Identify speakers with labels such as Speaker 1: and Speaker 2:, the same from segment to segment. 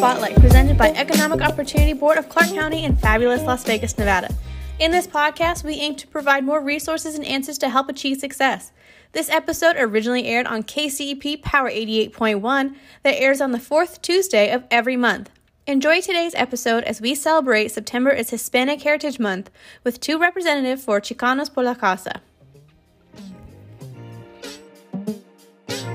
Speaker 1: Spotlight presented by Economic Opportunity Board of Clark County in fabulous Las Vegas, Nevada. In this podcast, we aim to provide more resources and answers to help achieve success. This episode originally aired on KCEP Power 88.1 that airs on the fourth Tuesday of every month. Enjoy today's episode as we celebrate September as Hispanic Heritage Month with two representatives for Chicanos por la Causa.
Speaker 2: Good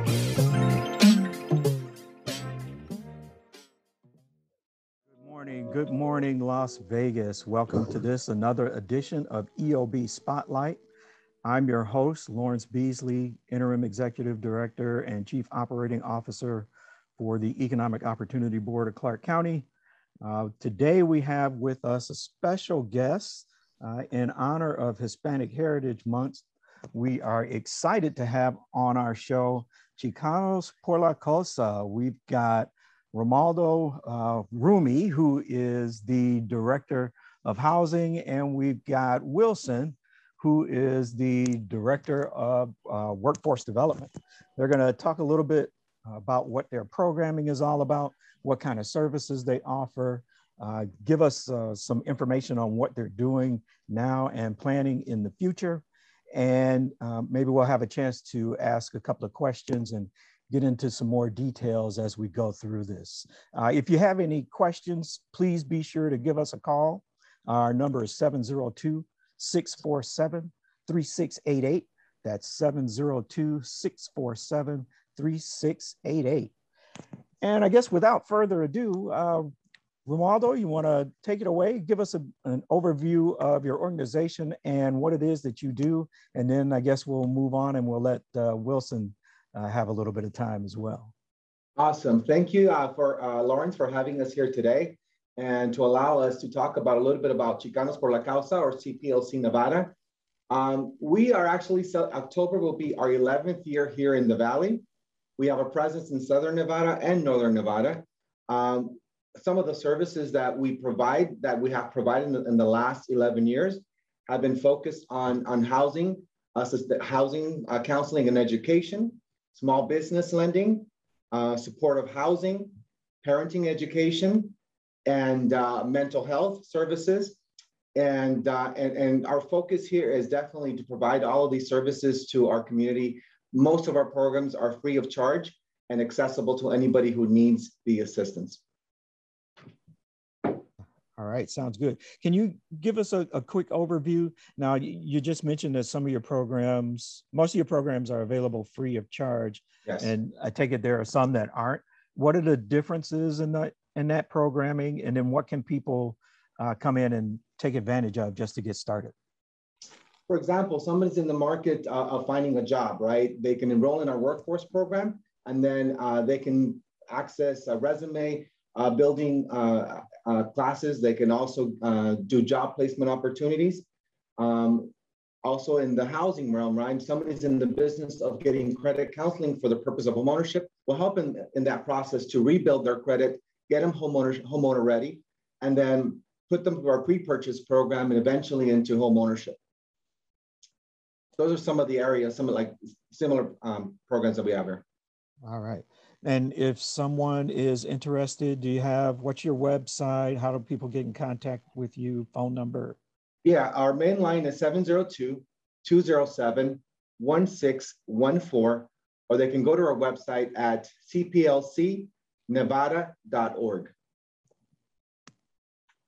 Speaker 2: morning, Good morning, Las Vegas. Welcome to this another edition of EOB Spotlight. I'm your host, Lawrence Beasley, Interim Executive Director and Chief Operating Officer for the Economic Opportunity Board of Clark County. Uh, today we have with us a special guest uh, in honor of Hispanic Heritage Month. We are excited to have on our show Chicanos por la Causa. We've got Romaldo uh, Rumi, who is the director of housing, and we've got Wilson, who is the director of uh, workforce development. They're going to talk a little bit about what their programming is all about, what kind of services they offer, uh, give us uh, some information on what they're doing now and planning in the future. And uh, maybe we'll have a chance to ask a couple of questions and get into some more details as we go through this. Uh, if you have any questions, please be sure to give us a call. Our number is 702 647 3688. That's 702 647 3688. And I guess without further ado, uh, Romaldo, you want to take it away? Give us a, an overview of your organization and what it is that you do. And then I guess we'll move on and we'll let uh, Wilson uh, have a little bit of time as well.
Speaker 3: Awesome. Thank you uh, for uh, Lawrence for having us here today and to allow us to talk about a little bit about Chicanos por la Causa or CPLC Nevada. Um, we are actually, October will be our 11th year here in the Valley. We have a presence in Southern Nevada and Northern Nevada. Um, some of the services that we provide, that we have provided in the, in the last 11 years, have been focused on, on housing, uh, housing, uh, counseling, and education, small business lending, uh, supportive housing, parenting education, and uh, mental health services. And, uh, and, and our focus here is definitely to provide all of these services to our community. Most of our programs are free of charge and accessible to anybody who needs the assistance.
Speaker 2: All right, sounds good. Can you give us a, a quick overview? Now, you just mentioned that some of your programs, most of your programs are available free of charge.
Speaker 3: Yes.
Speaker 2: And I take it there are some that aren't. What are the differences in that in that programming? And then what can people uh, come in and take advantage of just to get started?
Speaker 3: For example, somebody's in the market uh, of finding a job, right? They can enroll in our workforce program and then uh, they can access a resume uh, building uh, uh, classes. They can also uh, do job placement opportunities. Um, also in the housing realm, right? Somebody's in the business of getting credit counseling for the purpose of homeownership. We'll help in, in that process to rebuild their credit, get them homeowner, homeowner ready, and then put them through our pre-purchase program and eventually into home ownership. Those are some of the areas, some of like similar um, programs that we have here.
Speaker 2: All right. And if someone is interested, do you have what's your website? How do people get in contact with you? Phone number?
Speaker 3: Yeah, our main line is 702 207 1614, or they can go to our website at cplcnevada.org.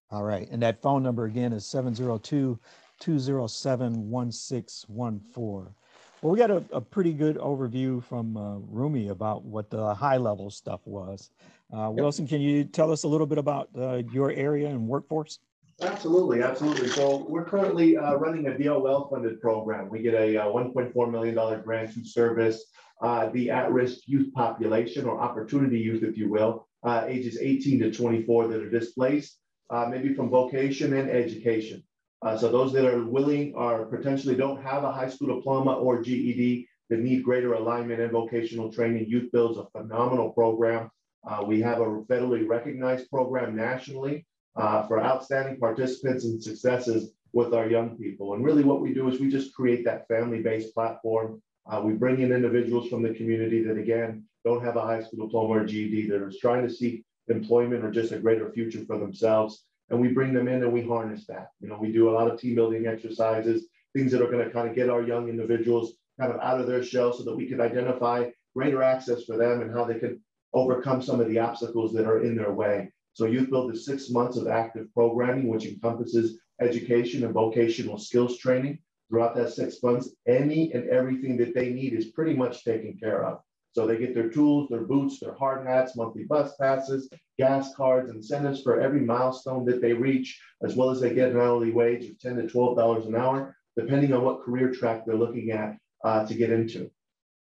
Speaker 2: All right. And that phone number again is 702 207 1614. Well, we got a, a pretty good overview from uh, Rumi about what the high level stuff was. Uh. Wilson, can you tell us a little bit about uh, your area and workforce?
Speaker 4: Absolutely, absolutely. So we're currently uh, running a DOL funded program. We get a uh, $1.4 million grant to service uh, the at-risk youth population or opportunity youth, if you will, ages 18 to 24 that are displaced, maybe from vocation and education. Uh, so those that are willing or potentially don't have a high school diploma or GED that need greater alignment and vocational training, Youth Build's a phenomenal program. Uh, we have a federally recognized program nationally uh, for outstanding participants and successes. with our young people. And really what we do is we just create that family-based platform. Uh, we bring in individuals from the community that, again, don't have a high school diploma or GED that are trying to seek employment or just a greater future for themselves. And we bring them in and we harness that. You know, we do a lot of team building exercises, things that are going to kind of get our young individuals kind of out of their shell so that we can identify greater access for them and how they can overcome some of the obstacles that are in their way. So Youth Build is six months of active programming, which encompasses education and vocational skills training. Throughout that six months, any and everything that they need is pretty much taken care of. So they get their tools, their boots, their hard hats, monthly bus passes, gas cards, incentives for every milestone that they reach, as well as they get an hourly wage of 10 to $12 an hour, depending on what career track they're looking at uh, to get into.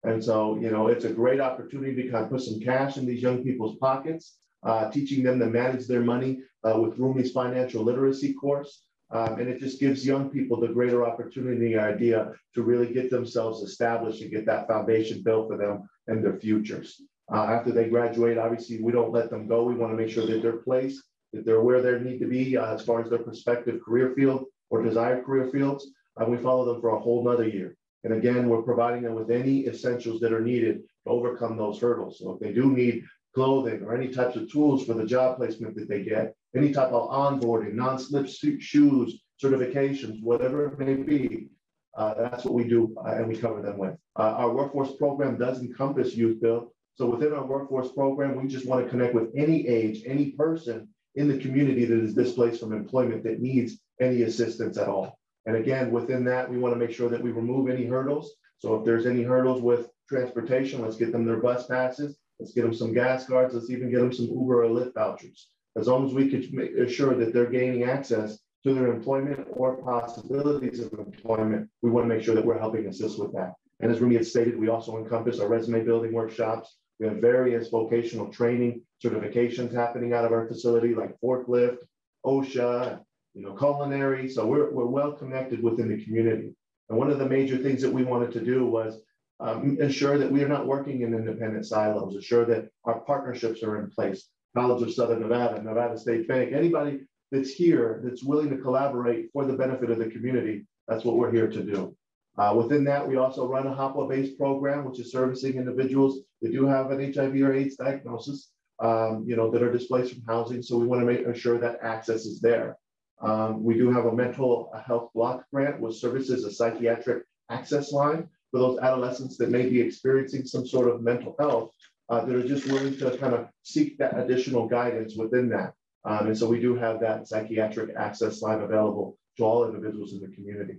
Speaker 4: And so, you know, it's a great opportunity to kind of put some cash in these young people's pockets, uh, teaching them to manage their money uh, with Rumi's financial literacy course. Um, and it just gives young people the greater opportunity idea to really get themselves established and get that foundation built for them and their futures. Uh, after they graduate, obviously, we don't let them go. We want to make sure that they're placed, that they're where they need to be uh, as far as their prospective career field or desired career fields. And we follow them for a whole nother year. And again, we're providing them with any essentials that are needed to overcome those hurdles. So if they do need clothing or any types of tools for the job placement that they get, any type of onboarding, non-slip shoes, certifications, whatever it may be, uh, that's what we do uh, and we cover them with. Uh, our workforce program does encompass youth build. So within our workforce program, we just want to connect with any age, any person in the community that is displaced from employment that needs any assistance at all. And again, within that, we want to make sure that we remove any hurdles. So if there's any hurdles with transportation, let's get them their bus passes. Let's get them some gas cards. Let's even get them some Uber or Lyft vouchers. As long as we can make sure that they're gaining access to their employment or possibilities of employment, we want to make sure that we're helping assist with that. And as Rumi had stated, we also encompass our resume building workshops. We have various vocational training certifications happening out of our facility, like forklift, OSHA, you know, culinary. So we're, we're well connected within the community. And one of the major things that we wanted to do was um, ensure that we are not working in independent silos, ensure that our partnerships are in place. College of Southern Nevada, Nevada State Bank, anybody that's here that's willing to collaborate for the benefit of the community, that's what we're here to do. Uh, within that, we also run a HOPWA-based program, which is servicing individuals that do have an HIV or AIDS diagnosis, um, you know, that are displaced from housing. So we want to make sure that access is there. Um, we do have a mental health block grant, which services a psychiatric access line for those adolescents that may be experiencing some sort of mental health uh, that are just willing to kind of seek that additional guidance within that. Um, and so we do have that psychiatric access line available to all individuals in the community.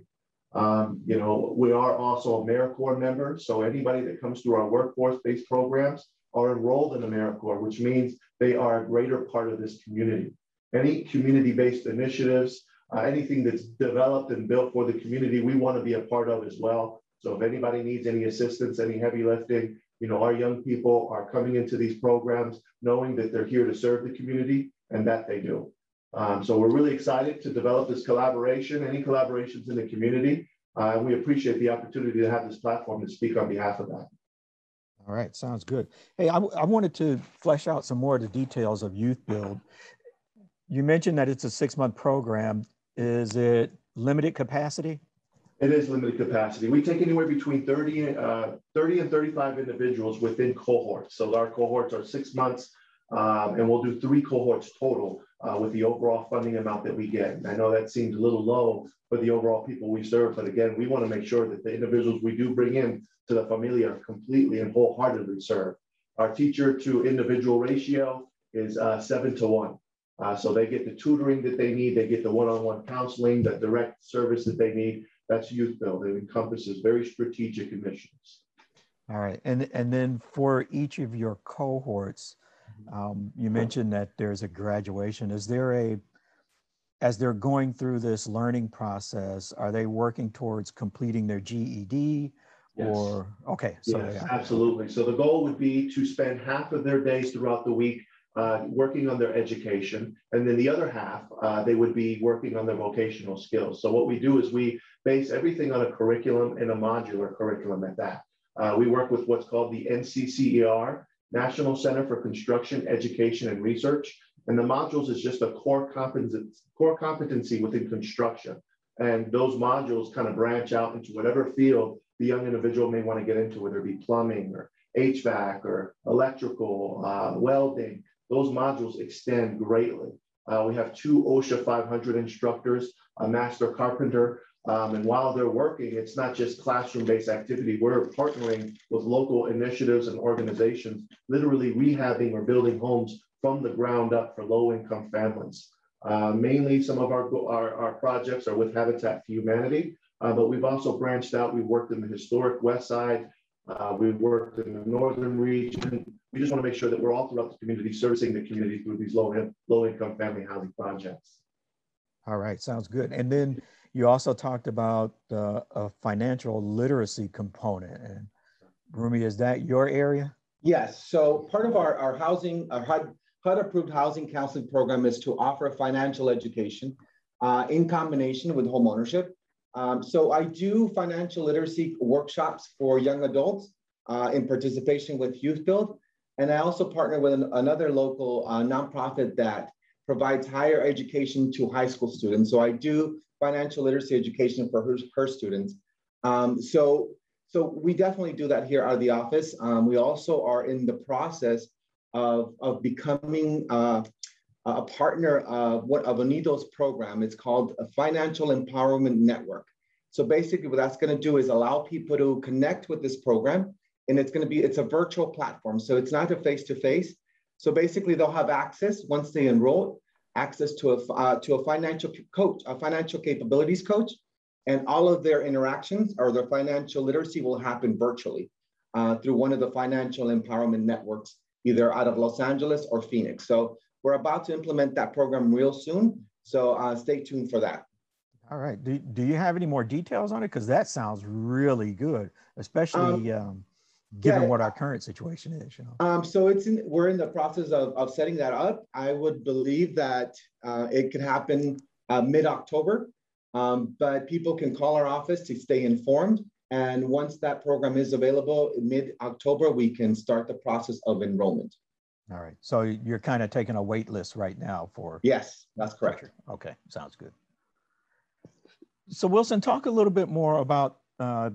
Speaker 4: Um, you know, we are also AmeriCorps members. So anybody that comes through our workforce-based programs are enrolled in AmeriCorps, which means they are a greater part of this community. Any community-based initiatives, uh, anything that's developed and built for the community, we want to be a part of as well. So if anybody needs any assistance, any heavy lifting, you know, our young people are coming into these programs knowing that they're here to serve the community and that they do. Um, so we're really excited to develop this collaboration, any collaborations in the community. Uh, and we appreciate the opportunity to have this platform to speak on behalf of that.
Speaker 2: All right, sounds good. Hey, I, I wanted to flesh out some more of the details of Youth Build. You mentioned that it's a six month program. Is it limited capacity?
Speaker 4: It is limited capacity. We take anywhere between 30, uh, 30 and 35 individuals within cohorts. So our cohorts are six months, um, and we'll do three cohorts total uh, with the overall funding amount that we get. And I know that seems a little low for the overall people we serve, but again, we want to make sure that the individuals we do bring in to the familia are completely and wholeheartedly served. Our teacher to individual ratio is uh, seven to one. Uh, so they get the tutoring that they need, they get the one-on-one counseling, the direct service that they need, that's Youth Build. It encompasses very strategic initiatives.
Speaker 2: All right. And, and then for each of your cohorts, um, you mentioned that there's a graduation. Is there a, as they're going through this learning process, are they working towards completing their GED? Yes. Or, okay.
Speaker 4: So yes, yeah. absolutely. So the goal would be to spend half of their days throughout the week uh, working on their education. And then the other half, uh, they would be working on their vocational skills. So what we do is we base everything on a curriculum and a modular curriculum at that. Uh, we work with what's called the NCCER, National Center for Construction, Education, and Research. And the modules is just a core competency, core competency within construction. And those modules kind of branch out into whatever field the young individual may want to get into, whether it be plumbing or HVAC or electrical, uh, welding. Those modules extend greatly. Uh, we have two OSHA 500 instructors, a master carpenter, um, and while they're working, it's not just classroom-based activity. We're partnering with local initiatives and organizations, literally rehabbing or building homes from the ground up for low-income families. Uh, mainly, some of our, our, our, projects are with Habitat for Humanity, uh, but we've also branched out. We've worked in the historic West Side. Uh, we've worked in the northern region. We just want to make sure that we're all throughout the community, servicing the community through these low, low income family housing projects.
Speaker 2: All right, sounds good. And then you also talked about uh, a financial literacy component. And Rumi, is that your area?
Speaker 3: Yes. So part of our, our housing, our HUD, HUD approved housing counseling program is to offer financial education uh, in combination with home ownership. Um, so I do financial literacy workshops for young adults uh, in participation with Youth Build. And I also partner with an, another local uh, nonprofit that provides higher education to high school students. So I do financial literacy education for her, her students. Um, so, so we definitely do that here out of the office. Um, we also are in the process of, of becoming uh, a partner of what of Anido's program. It's called a Financial Empowerment Network. So basically what that's gonna do is allow people to connect with this program and it's gonna be, it's a virtual platform. So it's not a face-to-face. -face. So basically they'll have access once they enroll access to a, uh, to a financial coach, a financial capabilities coach, and all of their interactions or their financial literacy will happen virtually uh, through one of the financial empowerment networks, either out of Los Angeles or Phoenix. So we're about to implement that program real soon. So uh, stay tuned for that.
Speaker 2: All right. Do, do you have any more details on it? Because that sounds really good, especially um, um, given yeah, what our current situation is. You know?
Speaker 3: um, so it's in, we're in the process of, of setting that up. I would believe that uh, it could happen uh, mid-October, um, but people can call our office to stay informed. And once that program is available mid-October, we can start the process of enrollment.
Speaker 2: All right. So you're kind of taking a wait list right now for.
Speaker 3: Yes, that's correct.
Speaker 2: Okay, sounds good. So Wilson, talk a little bit more about uh,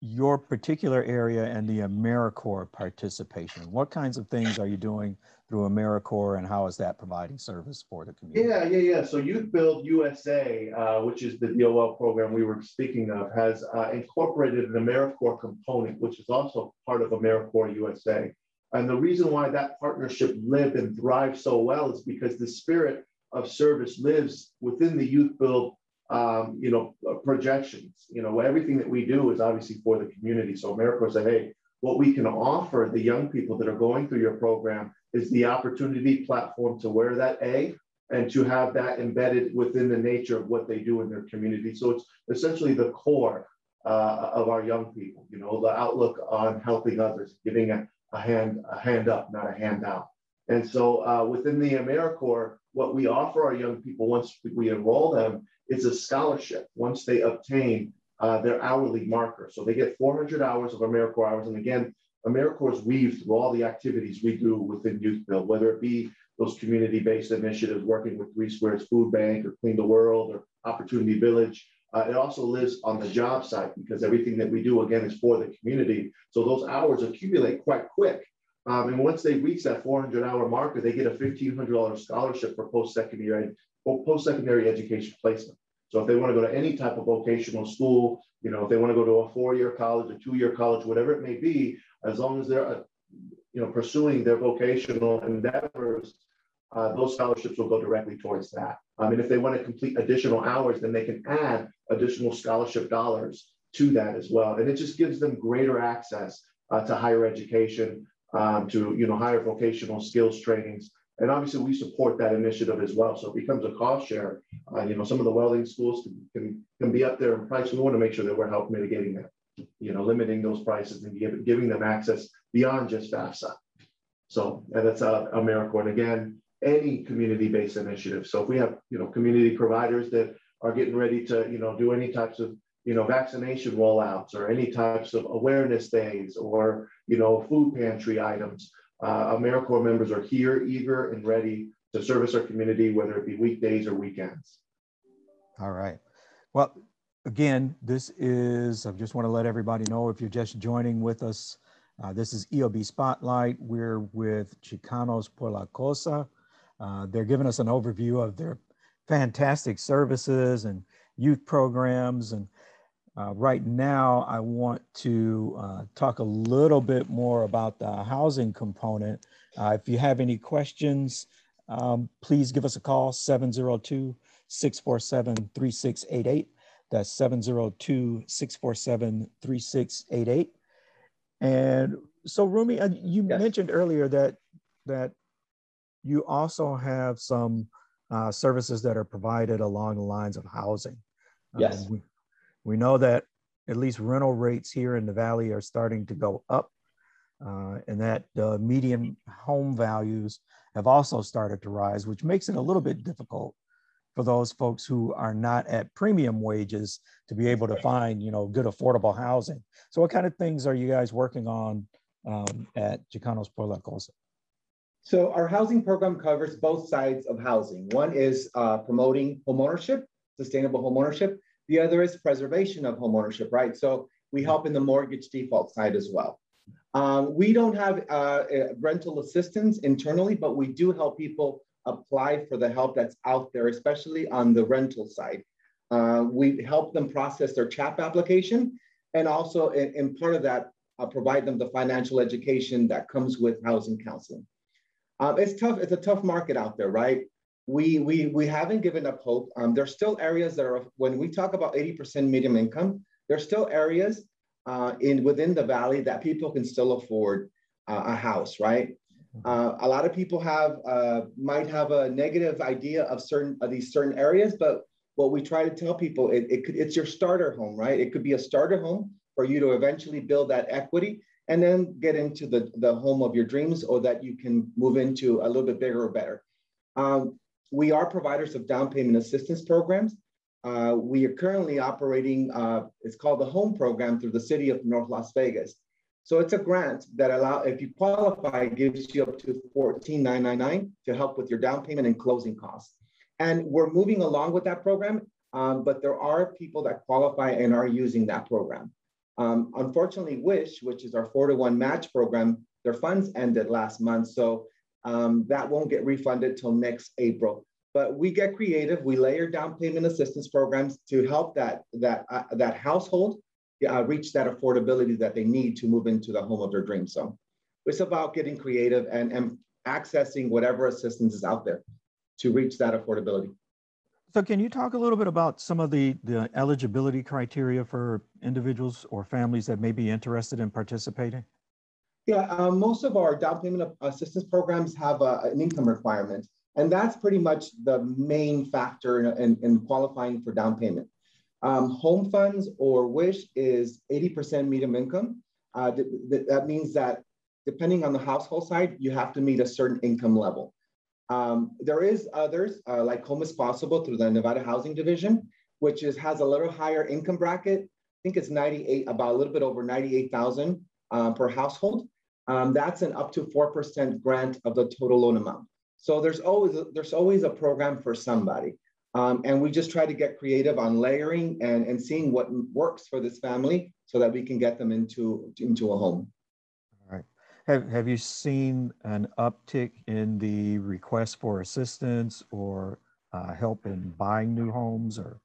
Speaker 2: your particular area and the AmeriCorps participation. What kinds of things are you doing through AmeriCorps and how is that providing service for the community?
Speaker 4: Yeah, yeah, yeah. So Youth Build USA, uh, which is the DOL program we were speaking of, has uh, incorporated an AmeriCorps component, which is also part of AmeriCorps USA. And the reason why that partnership lived and thrived so well is because the spirit of service lives within the Youth Build um, you know, uh, projections. You know, everything that we do is obviously for the community. So AmeriCorps said, hey, what we can offer the young people that are going through your program is the opportunity platform to wear that A and to have that embedded within the nature of what they do in their community. So it's essentially the core uh, of our young people, you know, the outlook on helping others, giving a, a hand, a hand up, not a handout. And so uh, within the AmeriCorps, what we offer our young people once we enroll them is a scholarship once they obtain uh, their hourly marker. So they get 400 hours of AmeriCorps hours. And again, AmeriCorps is weaved through all the activities we do within Youth Build, whether it be those community-based initiatives working with Three Squares Food Bank or Clean the World or Opportunity Village. Uh, it also lives on the job site because everything that we do, again, is for the community. So those hours accumulate quite quick. Um, and once they reach that 400 hour marker, they get a $1,500 scholarship for post-secondary education placement. So if they want to go to any type of vocational school, you know, if they want to go to a four-year college, a two-year college, whatever it may be, as long as they're, uh, you know, pursuing their vocational endeavors, uh, those scholarships will go directly towards that. I mean, if they want to complete additional hours, then they can add additional scholarship dollars to that as well. And it just gives them greater access uh, to higher education, um, to, you know, higher vocational skills trainings, and obviously, we support that initiative as well. So it becomes a cost share. Uh, you know, some of the welding schools can, can, can be up there in price. We want to make sure that we're help mitigating that, you know, limiting those prices and give, giving them access beyond just FAFSA. So and that's uh, AmeriCorps. And again, any community-based initiative. So if we have, you know, community providers that are getting ready to, you know, do any types of, you know, vaccination rollouts or any types of awareness days or, you know, food pantry items, uh, AmeriCorps members are here, eager, and ready to service our community, whether it be weekdays or weekends.
Speaker 2: All right. Well, again, this is, I just want to let everybody know if you're just joining with us, uh, this is EOB Spotlight. We're with Chicanos por la Causa. Uh, they're giving us an overview of their fantastic services and youth programs. And uh, right now, I want to uh, talk a little bit more about the housing component. Uh, if you have any questions, um, please give us a call 702 647 3688. That's 702 647 3688. And so, Rumi, uh, you yes. mentioned earlier that that you also have some uh, services that are provided along the lines of housing.
Speaker 3: Yes.
Speaker 2: Um, we, know that at least rental rates here in the valley are starting to go up, uh, and that uh, median home values have also started to rise, which makes it a little bit difficult for those folks who are not at premium wages to be able to find, you know, good affordable housing. So, what kind of things are you guys working on um, at Chicanos por la Causa?
Speaker 3: So, our housing program covers both sides of housing. One is uh, promoting homeownership, sustainable homeownership. The other is preservation of homeownership, right? So, we help in the mortgage default side as well. Um, we don't have uh, rental assistance internally, but we do help people apply for the help that's out there, especially on the rental side. Uh, we help them process their CHAP application, and also in, in part of that, uh, provide them the financial education that comes with housing counseling. Um, it's tough. It's a tough market out there, right? We we we haven't given up hope. Um, there's still areas that are when we talk about 80% medium income. There's still areas uh, in within the valley that people can still afford uh, a house, right? Uh, a lot of people have uh, might have a negative idea of certain of these certain areas, but what we try to tell people, it, it could, it's your starter home, right? It could be a starter home for you to eventually build that equity and then get into the, the home of your dreams or that you can move into a little bit bigger or better. Um, we are providers of down payment assistance programs. Uh, we are currently operating, uh, it's called the HOME program through the city of North Las Vegas. So it's a grant that allow, if you qualify, gives you up to 14,999 to help with your down payment and closing costs. And we're moving along with that program, um, but there are people that qualify and are using that program. Um, unfortunately, WISH, which is our four to one match program, their funds ended last month. So um, that won't get refunded till next April. But we get creative. We layer down payment assistance programs to help that, that, uh, that household uh, reach that affordability that they need to move into the home of their dreams. So it's about getting creative and, and accessing whatever assistance is out there to reach that affordability.
Speaker 2: So can you talk a little bit about some of the, the eligibility criteria for individuals or families that may be interested in participating?
Speaker 3: Yeah, um, most of our down payment assistance programs have a, an income requirement, and that's pretty much the main factor in, in, in qualifying for down payment. Um, home funds or WISH is 80% medium income. Uh, th th that means that depending on the household side, you have to meet a certain income level. Um, there is others uh, like Home is Possible through the Nevada Housing Division, which is has a little higher income bracket. I think it's 98, about a little bit over 98,000 uh, per household. Um, that's an up to 4% grant of the total loan amount. So there's always, there's always a program for somebody. Um, and we just try to get creative on layering and, and seeing what works for this family so that we can get them into, into a home.
Speaker 2: All right. Have, have you seen an uptick in the request for assistance or uh, help in buying new homes or?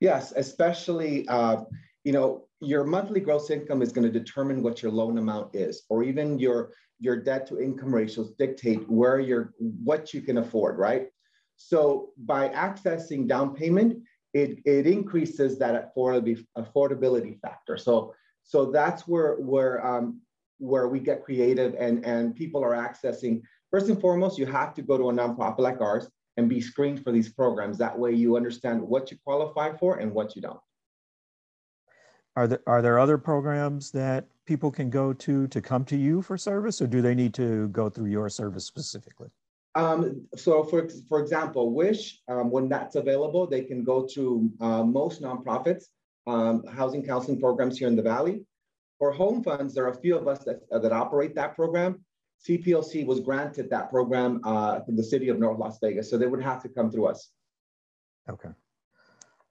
Speaker 3: Yes, especially, uh, you know, your monthly gross income is going to determine what your loan amount is, or even your your debt to income ratios dictate where you're what you can afford, right? So by accessing down payment, it, it increases that affordability factor. So, so that's where, where, um, where we get creative and, and people are accessing. First and foremost, you have to go to a nonprofit like ours and be screened for these programs. That way you understand what you qualify for and what you don't.
Speaker 2: Are there, are there other programs that people can go to to come to you for service or do they need to go through your service specifically?
Speaker 3: Um, so for, for example, WISH, um, when that's available, they can go to uh, most nonprofits, um, housing counseling programs here in the Valley. For home funds, there are a few of us that, that operate that program. CPLC was granted that program uh, the city of North Las Vegas, so they would have to come through us.
Speaker 2: Okay.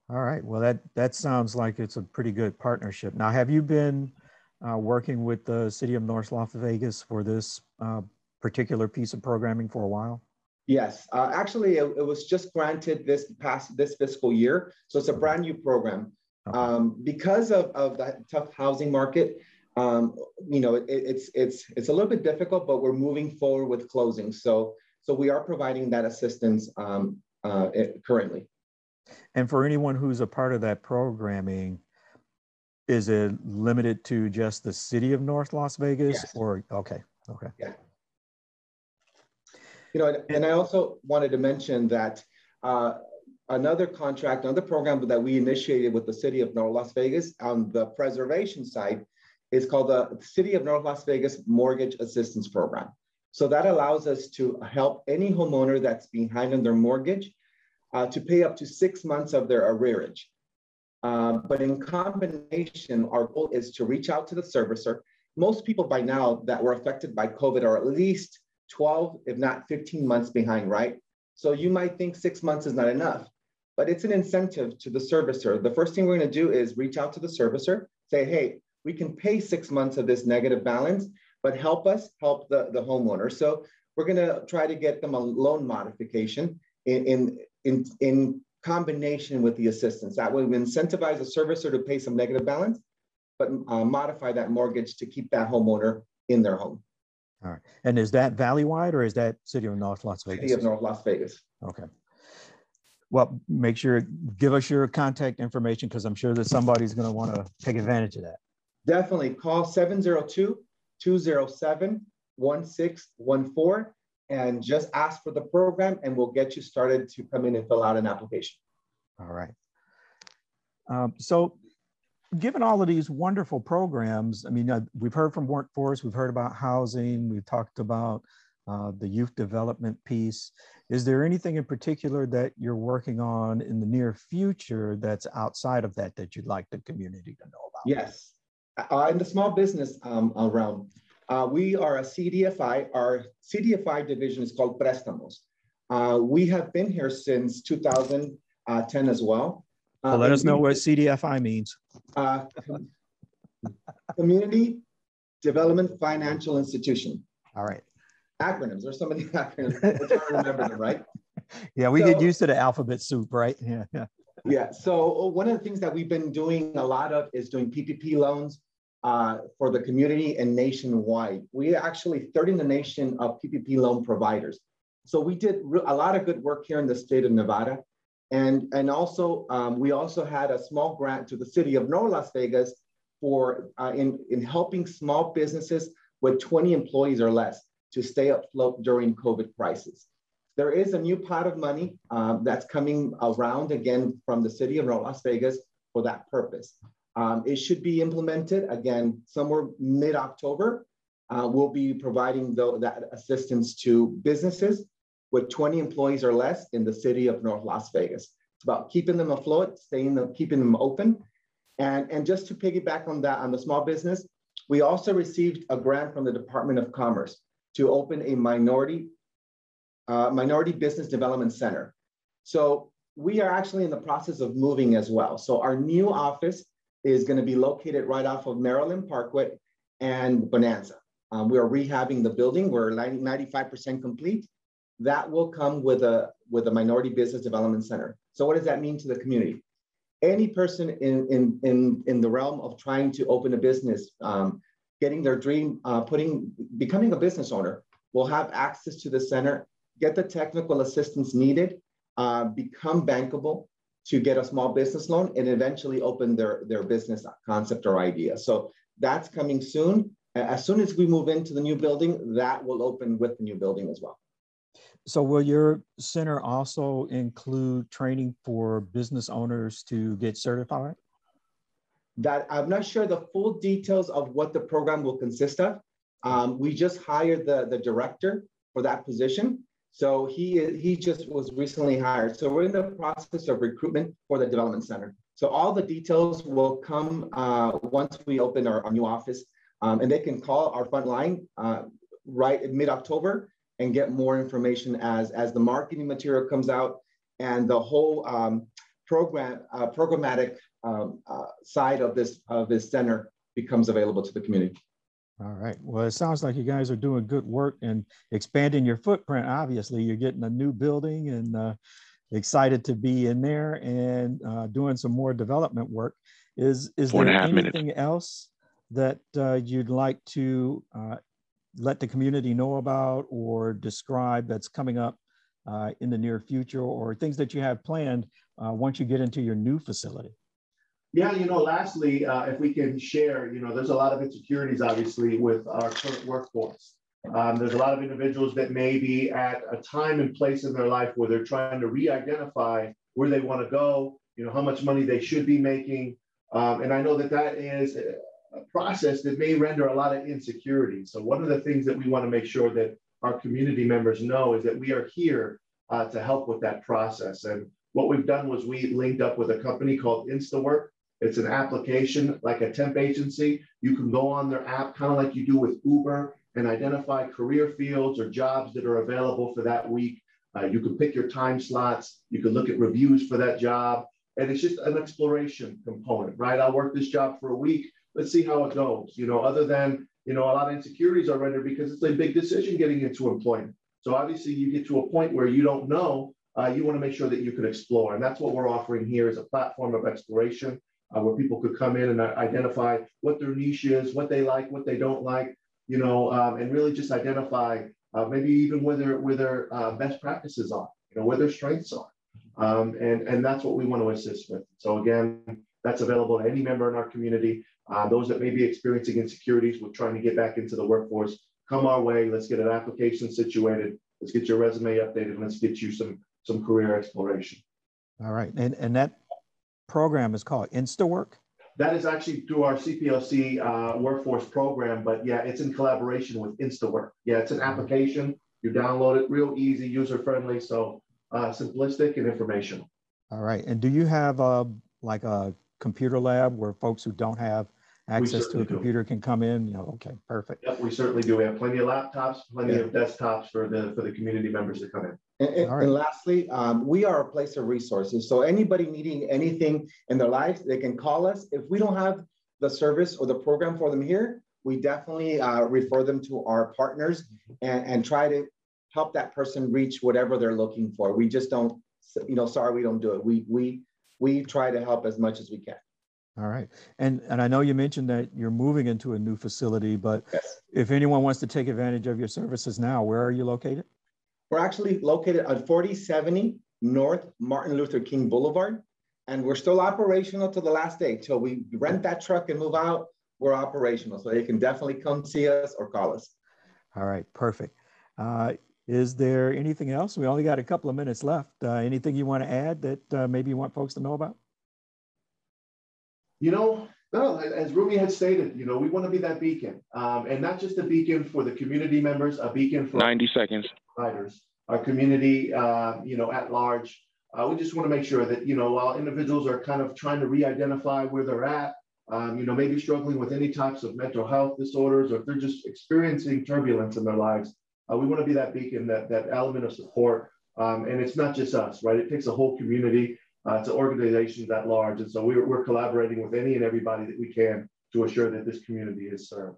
Speaker 2: All right. Well, that that sounds like it's a pretty good partnership. Now, have you been uh, working with the City of North Las Vegas for this uh, particular piece of programming for a while?
Speaker 3: Yes, uh, actually, it, it, was just granted this past this fiscal year, so it's a brand new program. Okay. Um, because of, of that tough housing market, um, you know, it, it's it's it's a little bit difficult, but we're moving forward with closing. So so we are providing that assistance um, uh, currently.
Speaker 2: And for anyone who's a part of that programming, is it limited to just the city of North Las Vegas yes. or okay, okay.
Speaker 3: Yeah. You know, and, and I also wanted to mention that uh, another contract, another program that we initiated with the city of North Las Vegas on the preservation side is called the City of North Las Vegas Mortgage Assistance Program. So that allows us to help any homeowner that's behind on their mortgage uh, to pay up to six months of their arrearage. Uh, but in combination, our goal is to reach out to the servicer. Most people by now that were affected by COVID are at least 12, if not 15 months behind, right? So you might think six months is not enough, but it's an incentive to the servicer. The first thing we're gonna do is reach out to the servicer, say, hey, we can pay six months of this negative balance, but help us help the, the homeowner. So we're going to try to get them a loan modification in, in, in, in combination with the assistance. That way we incentivize the servicer to pay some negative balance, but uh, modify that mortgage to keep that homeowner in their home.
Speaker 2: All right. And is that valley-wide or is that City of North Las Vegas?
Speaker 3: City of North Las Vegas.
Speaker 2: Okay. Well, make sure, give us your contact information because I'm sure that somebody's going to want to take advantage of that
Speaker 3: definitely call 702 207 1614 and just ask for the program and we'll get you started to come in and fill out an application.
Speaker 2: All right. Um, so given all of these wonderful programs, I mean, uh, we've heard from workforce, we've heard about housing, we've talked about uh, the youth development piece. Is there anything in particular that you're working on in the near future that's outside of that that you'd like the community to know about?
Speaker 3: Yes, uh, in the small business um, realm, uh, we are a CDFI. Our CDFI division is called Prestamos. Uh, we have been here since 2010 as well.
Speaker 2: Uh, well let us know what CDFI means. Uh,
Speaker 3: Community Development Financial Institution.
Speaker 2: All right.
Speaker 3: Acronyms. There's so many acronyms. We're trying to remember them, right?
Speaker 2: Yeah, we so, get used to the alphabet soup, right? Yeah, yeah.
Speaker 3: Yeah. So one of the things that we've been doing a lot of is doing PPP loans uh, for the community and nationwide. We are actually third in the nation of PPP loan providers. So we did a lot of good work here in the state of Nevada. And, and also, um, we also had a small grant to the city of North Las Vegas for uh, in, in helping small businesses with 20 employees or less to stay afloat during COVID crisis. There is a new pot of money um, that's coming around again from the city of North Las Vegas for that purpose. Um, it should be implemented again somewhere mid-October. Uh, we'll be providing the, that assistance to businesses with 20 employees or less in the city of North Las Vegas. It's about keeping them afloat, staying them, keeping them open. And, and just to piggyback on that, on the small business, we also received a grant from the Department of Commerce to open a minority, uh, minority business development center. So we are actually in the process of moving as well. So our new office is going to be located right off of Maryland Parkway and Bonanza. Um, we are rehabbing the building. We're 95% complete. That will come with a, with a minority business development center. So what does that mean to the community? Any person in, in, in, in the realm of trying to open a business, um, getting their dream, uh, putting, becoming a business owner will have access to the center, get the technical assistance needed, uh, become bankable, to get a small business loan and eventually open their, their business concept or idea. So that's coming soon. As soon as we move into the new building, that will open with the new building as well.
Speaker 2: So will your center also include training for business owners to get certified?
Speaker 3: That I'm not sure the full details of what the program will consist of. Um, we just hired the, the director for that position. So he he just was recently hired. So we're in the process of recruitment for the development center. So all the details will come uh, once we open our, our new office, um, and they can call our front line uh, right in mid-October and get more information as as the marketing material comes out and the whole um, program uh, programmatic um, uh, side of this of this center becomes available to the community.
Speaker 2: All right. Well, it sounds like you guys are doing good work and expanding your footprint. Obviously, you're getting a new building and uh, excited to be in there and uh, doing some more development work. Is is there anything minutes. else that uh, you'd like to uh, let the community know about or describe that's coming up uh, in the near future, or things that you have planned uh, once you get into your new facility?
Speaker 4: Yeah, you know, lastly, uh, if we can share, you know, there's a lot of insecurities, obviously, with our current workforce. Um, there's a lot of individuals that may be at a time and place in their life where they're trying to re-identify where they want to go, you know, how much money they should be making. Um, and I know that that is a process that may render a lot of insecurity. So one of the things that we want to make sure that our community members know is that we are here uh, to help with that process. And what we've done was we linked up with a company called InstaWork. It's an application like a temp agency. You can go on their app, kind of like you do with Uber, and identify career fields or jobs that are available for that week. Uh, you can pick your time slots. You can look at reviews for that job. And it's just an exploration component, right? I'll work this job for a week. Let's see how it goes. You know, other than, you know, a lot of insecurities are rendered because it's a big decision getting into employment. So obviously you get to a point where you don't know, uh, you want to make sure that you can explore. And that's what we're offering here is a platform of exploration uh, where people could come in and identify what their niche is, what they like, what they don't like, you know, um, and really just identify uh, maybe even where their, where their uh, best practices are, you know, where their strengths are. Um, and, and that's what we want to assist with. So again, that's available to any member in our community. Uh, those that may be experiencing insecurities with trying to get back into the workforce, come our way. Let's get an application situated. Let's get your resume updated. Let's get you some, some career exploration.
Speaker 2: All right. And, and that program is called InstaWork?
Speaker 4: That is actually through our CPLC uh, workforce program, but yeah, it's in collaboration with InstaWork. Yeah, it's an mm-hmm. application. You download it real easy, user friendly, so uh, simplistic and informational.
Speaker 2: All right. And do you have a, like a computer lab where folks who don't have access to a computer do. can come in? You know, okay, perfect.
Speaker 4: Yep, we certainly do. We have plenty of laptops, plenty yeah. of desktops for the for the community members to come in.
Speaker 3: And, and, right. and lastly, um, we are a place of resources. So anybody needing anything in their lives, they can call us. If we don't have the service or the program for them here, we definitely uh, refer them to our partners and, and try to help that person reach whatever they're looking for. We just don't, you know, sorry, we don't do it. We we we try to help as much as we can.
Speaker 2: All right. And and I know you mentioned that you're moving into a new facility, but yes. if anyone wants to take advantage of your services now, where are you located?
Speaker 3: We're actually located at 4070 North Martin Luther King Boulevard, and we're still operational to the last day. Till we rent that truck and move out, we're operational. So you can definitely come see us or call us.
Speaker 2: All right, perfect. Uh, is there anything else? We only got a couple of minutes left. Uh, anything you want to add that uh, maybe you want folks to know about?
Speaker 4: You know, no, as Rumi had stated, you know, we want to be that beacon, um, and not just a beacon for the community members, a beacon for
Speaker 5: 90 seconds
Speaker 4: providers, our community, uh, you know, at large. Uh, we just want to make sure that, you know, while individuals are kind of trying to re-identify where they're at, um, you know, maybe struggling with any types of mental health disorders, or if they're just experiencing turbulence in their lives, uh, we want to be that beacon, that, that element of support. Um, and it's not just us, right? It takes a whole community uh, to organizations at large. And so we're, we're collaborating with any and everybody that we can to assure that this community is served.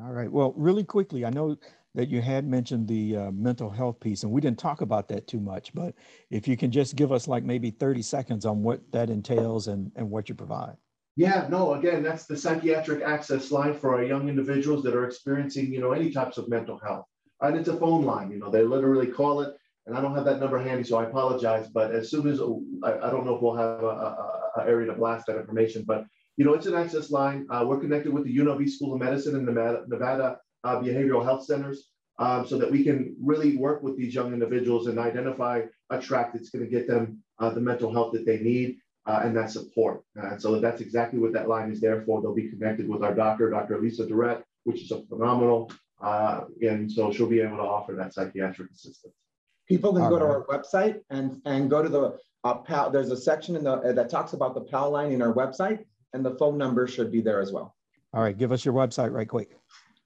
Speaker 2: All right. Well, really quickly, I know that you had mentioned the uh, mental health piece, and we didn't talk about that too much, but if you can just give us like maybe 30 seconds on what that entails and, and what you provide.
Speaker 4: Yeah, no, again, that's the psychiatric access line for our young individuals that are experiencing, you know, any types of mental health. And it's a phone line, you know, they literally call it and I don't have that number handy, so I apologize. But as soon as I, I don't know if we'll have a, a, a, area to blast that information, but you know, it's an access line. Uh, we're connected with the UNLV School of Medicine and Nevada, Nevada uh, Behavioral Health Centers, um, so that we can really work with these young individuals and identify a track that's going to get them uh, the mental health that they need uh, and that support. And so that's exactly what that line is there for. They'll be connected with our doctor, Dr. Lisa Durette, which is a phenomenal, uh, and so she'll be able to offer that psychiatric assistance.
Speaker 3: People can All go right. to our website and, and go to the uh, PAL. There's a section in the uh, that talks about the PAL line in our website, and the phone number should be there as well.
Speaker 2: All right, give us your website right quick.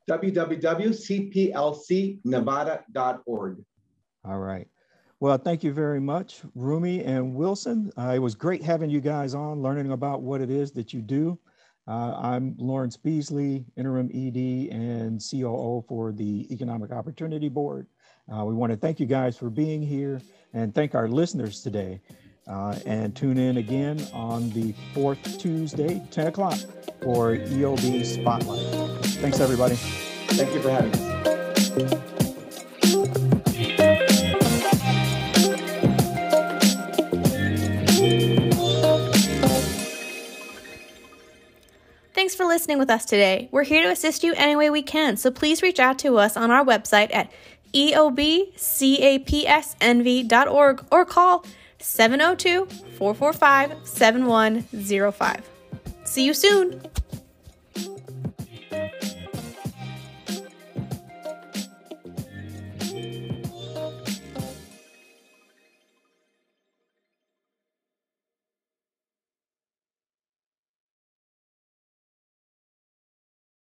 Speaker 3: www.cplcnevada.org.
Speaker 2: All right. Well, thank you very much, Rumi and Wilson. Uh, it was great having you guys on, learning about what it is that you do. Uh, I'm Lawrence Beasley, interim ED and COO for the Economic Opportunity Board. Uh, we want to thank you guys for being here and thank our listeners today. Uh, and tune in again on the fourth Tuesday, 10 o'clock for EOB Spotlight. Thanks, everybody.
Speaker 3: Thank you for having us.
Speaker 1: Thanks for listening with us today. We're here to assist you any way we can, so please reach out to us on our website at eobcapsnv.org or call 702 445 7105. See you soon!